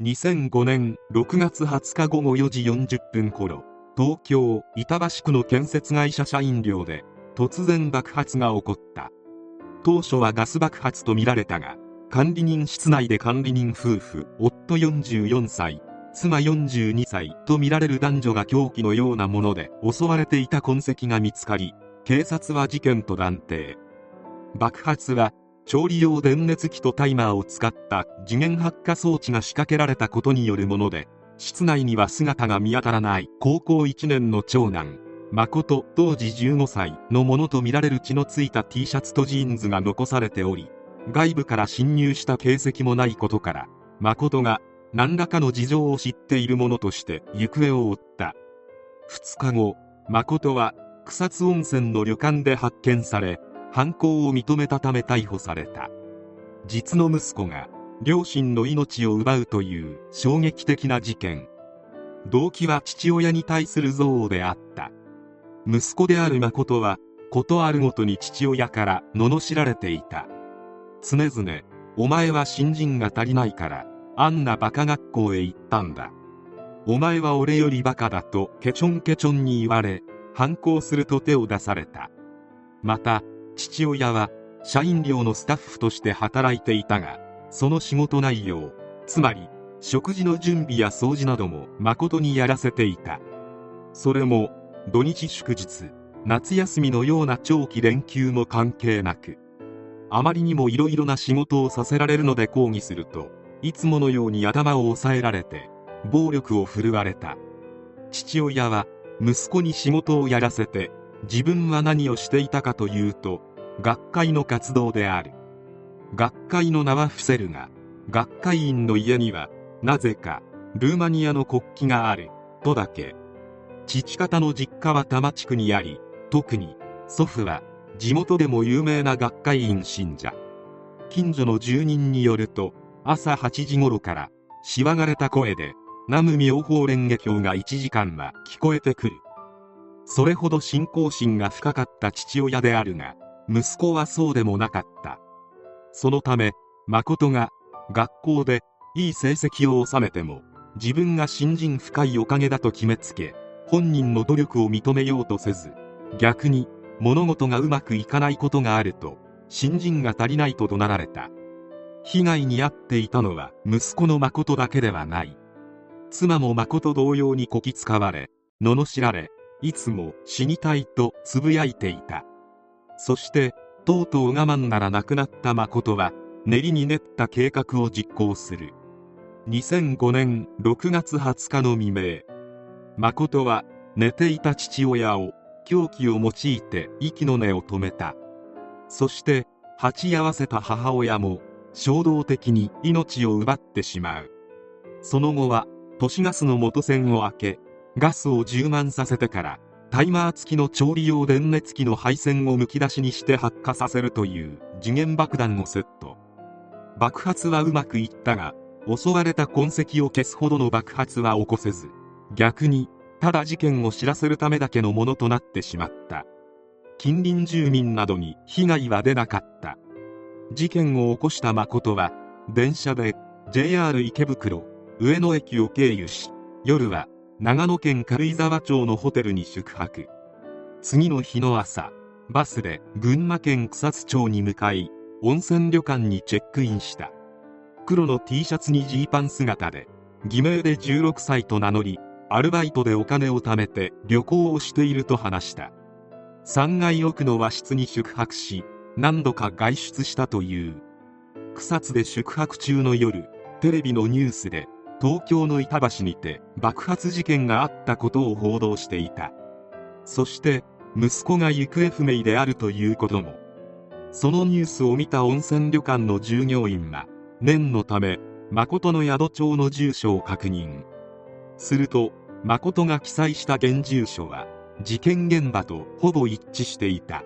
2005年6月20日午後4時40分頃、東京・板橋区の建設会社社員寮で突然爆発が起こった。当初はガス爆発とみられたが、管理人室内で管理人夫婦、夫44歳、妻42歳とみられる男女が凶器のようなもので襲われていた痕跡が見つかり、警察は事件と断定。爆発は調理用電熱器とタイマーを使った次元発火装置が仕掛けられたことによるもので室内には姿が見当たらない高校1年の長男誠当時15歳のものとみられる血のついた T シャツとジーンズが残されており外部から侵入した形跡もないことから誠が何らかの事情を知っているものとして行方を追った。2日後誠は草津温泉の旅館で発見され犯行を認めたため逮捕された。実の息子が両親の命を奪うという衝撃的な事件。動機は父親に対する憎悪であった。息子である誠は事あるごとに父親から罵られていた。常々お前は新人が足りないからあんなバカ学校へ行ったんだ。お前は俺よりバカだとケチョンケチョンに言われ反抗すると手を出された。また父親は社員寮のスタッフとして働いていたがその仕事内容つまり食事の準備や掃除なども誠にやらせていた。それも土日祝日夏休みのような長期連休も関係なくあまりにもいろいろな仕事をさせられるので抗議するといつものように頭を押さえられて暴力を振るわれた。父親は息子に仕事をやらせて自分は何をしていたかというと学会の活動である。学会の名は伏せるが学会員の家にはなぜかルーマニアの国旗があるとだけ。父方の実家は多摩地区にあり特に祖父は地元でも有名な学会員信者。近所の住人によると朝8時頃からしわがれた声で南無妙法蓮華経が1時間は聞こえてくる。それほど信仰心が深かった父親であるが息子はそうでもなかった。そのため誠が学校でいい成績を収めても自分が信心深いおかげだと決めつけ本人の努力を認めようとせず逆に物事がうまくいかないことがあると信心が足りないと怒鳴られた。被害に遭っていたのは息子の誠だけではない。妻も誠同様にこき使われ罵られいつも死にたいとつぶやいていた。そしてとうとう我慢ならなくなった誠は練りに練った計画を実行する。2005年6月20日の未明誠は寝ていた父親を凶器を用いて息の根を止めた。そして鉢合わせた母親も衝動的に命を奪ってしまう。その後は都市ガスの元栓を開けガスを充満させてからタイマー付きの調理用電熱器の配線をむき出しにして発火させるという次元爆弾をセット爆発はうまくいったが襲われた痕跡を消すほどの爆発は起こせず逆にただ事件を知らせるためだけのものとなってしまった。近隣住民などに被害は出なかった。事件を起こした誠は電車で JR 池袋上野駅を経由し夜は長野県軽井沢町のホテルに宿泊。次の日の朝バスで群馬県草津町に向かい温泉旅館にチェックインした。黒の T シャツにジーパン姿で偽名で16歳と名乗りアルバイトでお金を貯めて旅行をしていると話した。3階奥の和室に宿泊し何度か外出したという。草津で宿泊中の夜テレビのニュースで東京の板橋にて爆発事件があったことを報道していた。そして息子が行方不明であるということも。そのニュースを見た温泉旅館の従業員は念のため誠の宿帳の住所を確認。すると誠が記載した現住所は事件現場とほぼ一致していた。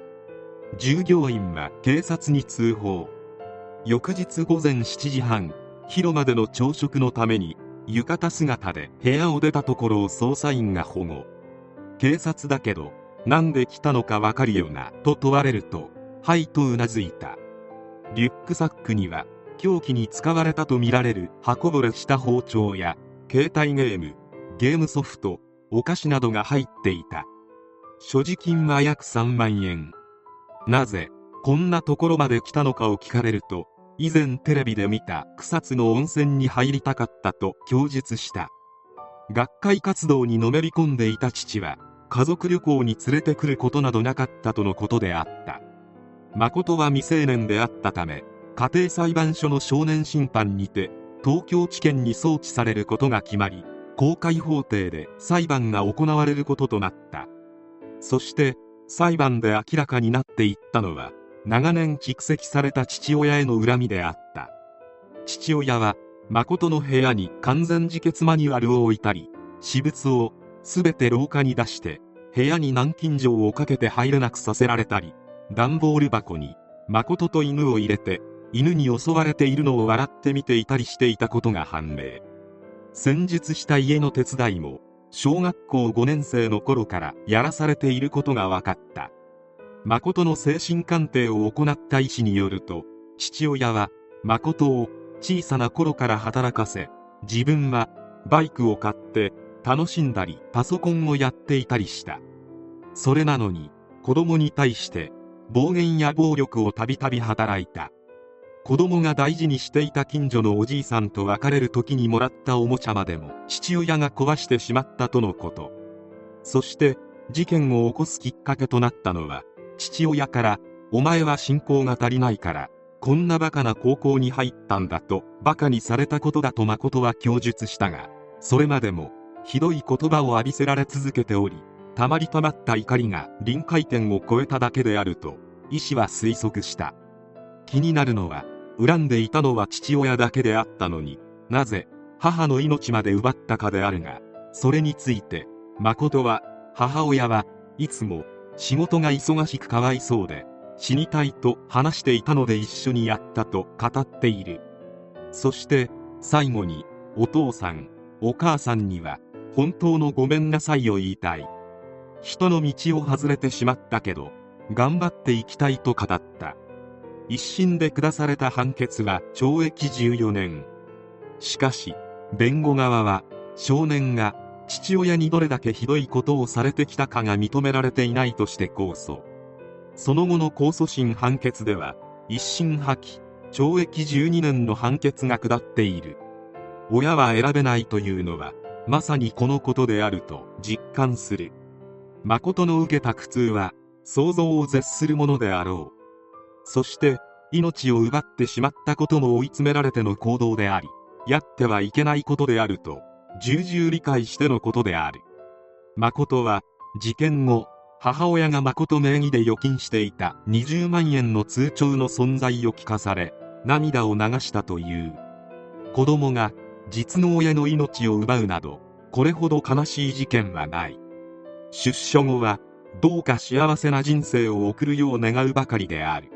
従業員は警察に通報。翌日午前7時半広間での朝食のために浴衣姿で部屋を出たところを捜査員が保護。警察だけどなんで来たのかわかるよなと問われるとはいとうなずいた。リュックサックには凶器に使われたとみられる刃こぼれした包丁や携帯ゲームゲームソフトお菓子などが入っていた。所持金は約3万円。なぜこんなところまで来たのかを聞かれると以前テレビで見た草津の温泉に入りたかったと供述した。学会活動にのめり込んでいた父は家族旅行に連れてくることなどなかったとのことであった。誠は未成年であったため家庭裁判所の少年審判にて東京地検に送致されることが決まり公開法廷で裁判が行われることとなった。そして裁判で明らかになっていったのは長年蓄積された父親への恨みであった。父親は誠の部屋に完全自決マニュアルを置いたり私物を全て廊下に出して部屋に南京錠をかけて入れなくさせられたり段ボール箱に誠と犬を入れて犬に襲われているのを笑って見ていたりしていたことが判明。先日した家の手伝いも小学校5年生の頃からやらされていることが分かった。誠の精神鑑定を行った医師によると父親は誠を小さな頃から働かせ自分はバイクを買って楽しんだりパソコンをやっていたりした。それなのに子供に対して暴言や暴力をたびたび働いた。子供が大事にしていた近所のおじいさんと別れる時にもらったおもちゃまでも父親が壊してしまったとのこと。そして事件を起こすきっかけとなったのは父親からお前は信仰が足りないからこんなバカな高校に入ったんだとバカにされたことだと誠は供述したがそれまでもひどい言葉を浴びせられ続けておりたまりたまった怒りが臨界点を超えただけであると医師は推測した。気になるのは恨んでいたのは父親だけであったのになぜ母の命まで奪ったかであるがそれについて誠は母親はいつも仕事が忙しくかわいそうで死にたいと話していたので一緒にやったと語っている。そして最後にお父さんお母さんには本当のごめんなさいを言いたい。人の道を外れてしまったけど頑張っていきたいと語った。一審で下された判決は懲役14年。しかし弁護側は少年が父親にどれだけひどいことをされてきたかが認められていないとして控訴。その後の控訴審判決では一審破棄懲役12年の判決が下っている。親は選べないというのはまさにこのことであると実感する。誠の受けた苦痛は想像を絶するものであろう。そして命を奪ってしまったことも追い詰められての行動でありやってはいけないことであると重々理解してのことである。誠は事件後母親が誠名義で預金していた20万円の通帳の存在を聞かされ涙を流したという。子供が実の親の命を奪うなどこれほど悲しい事件はない。出所後はどうか幸せな人生を送るよう願うばかりである。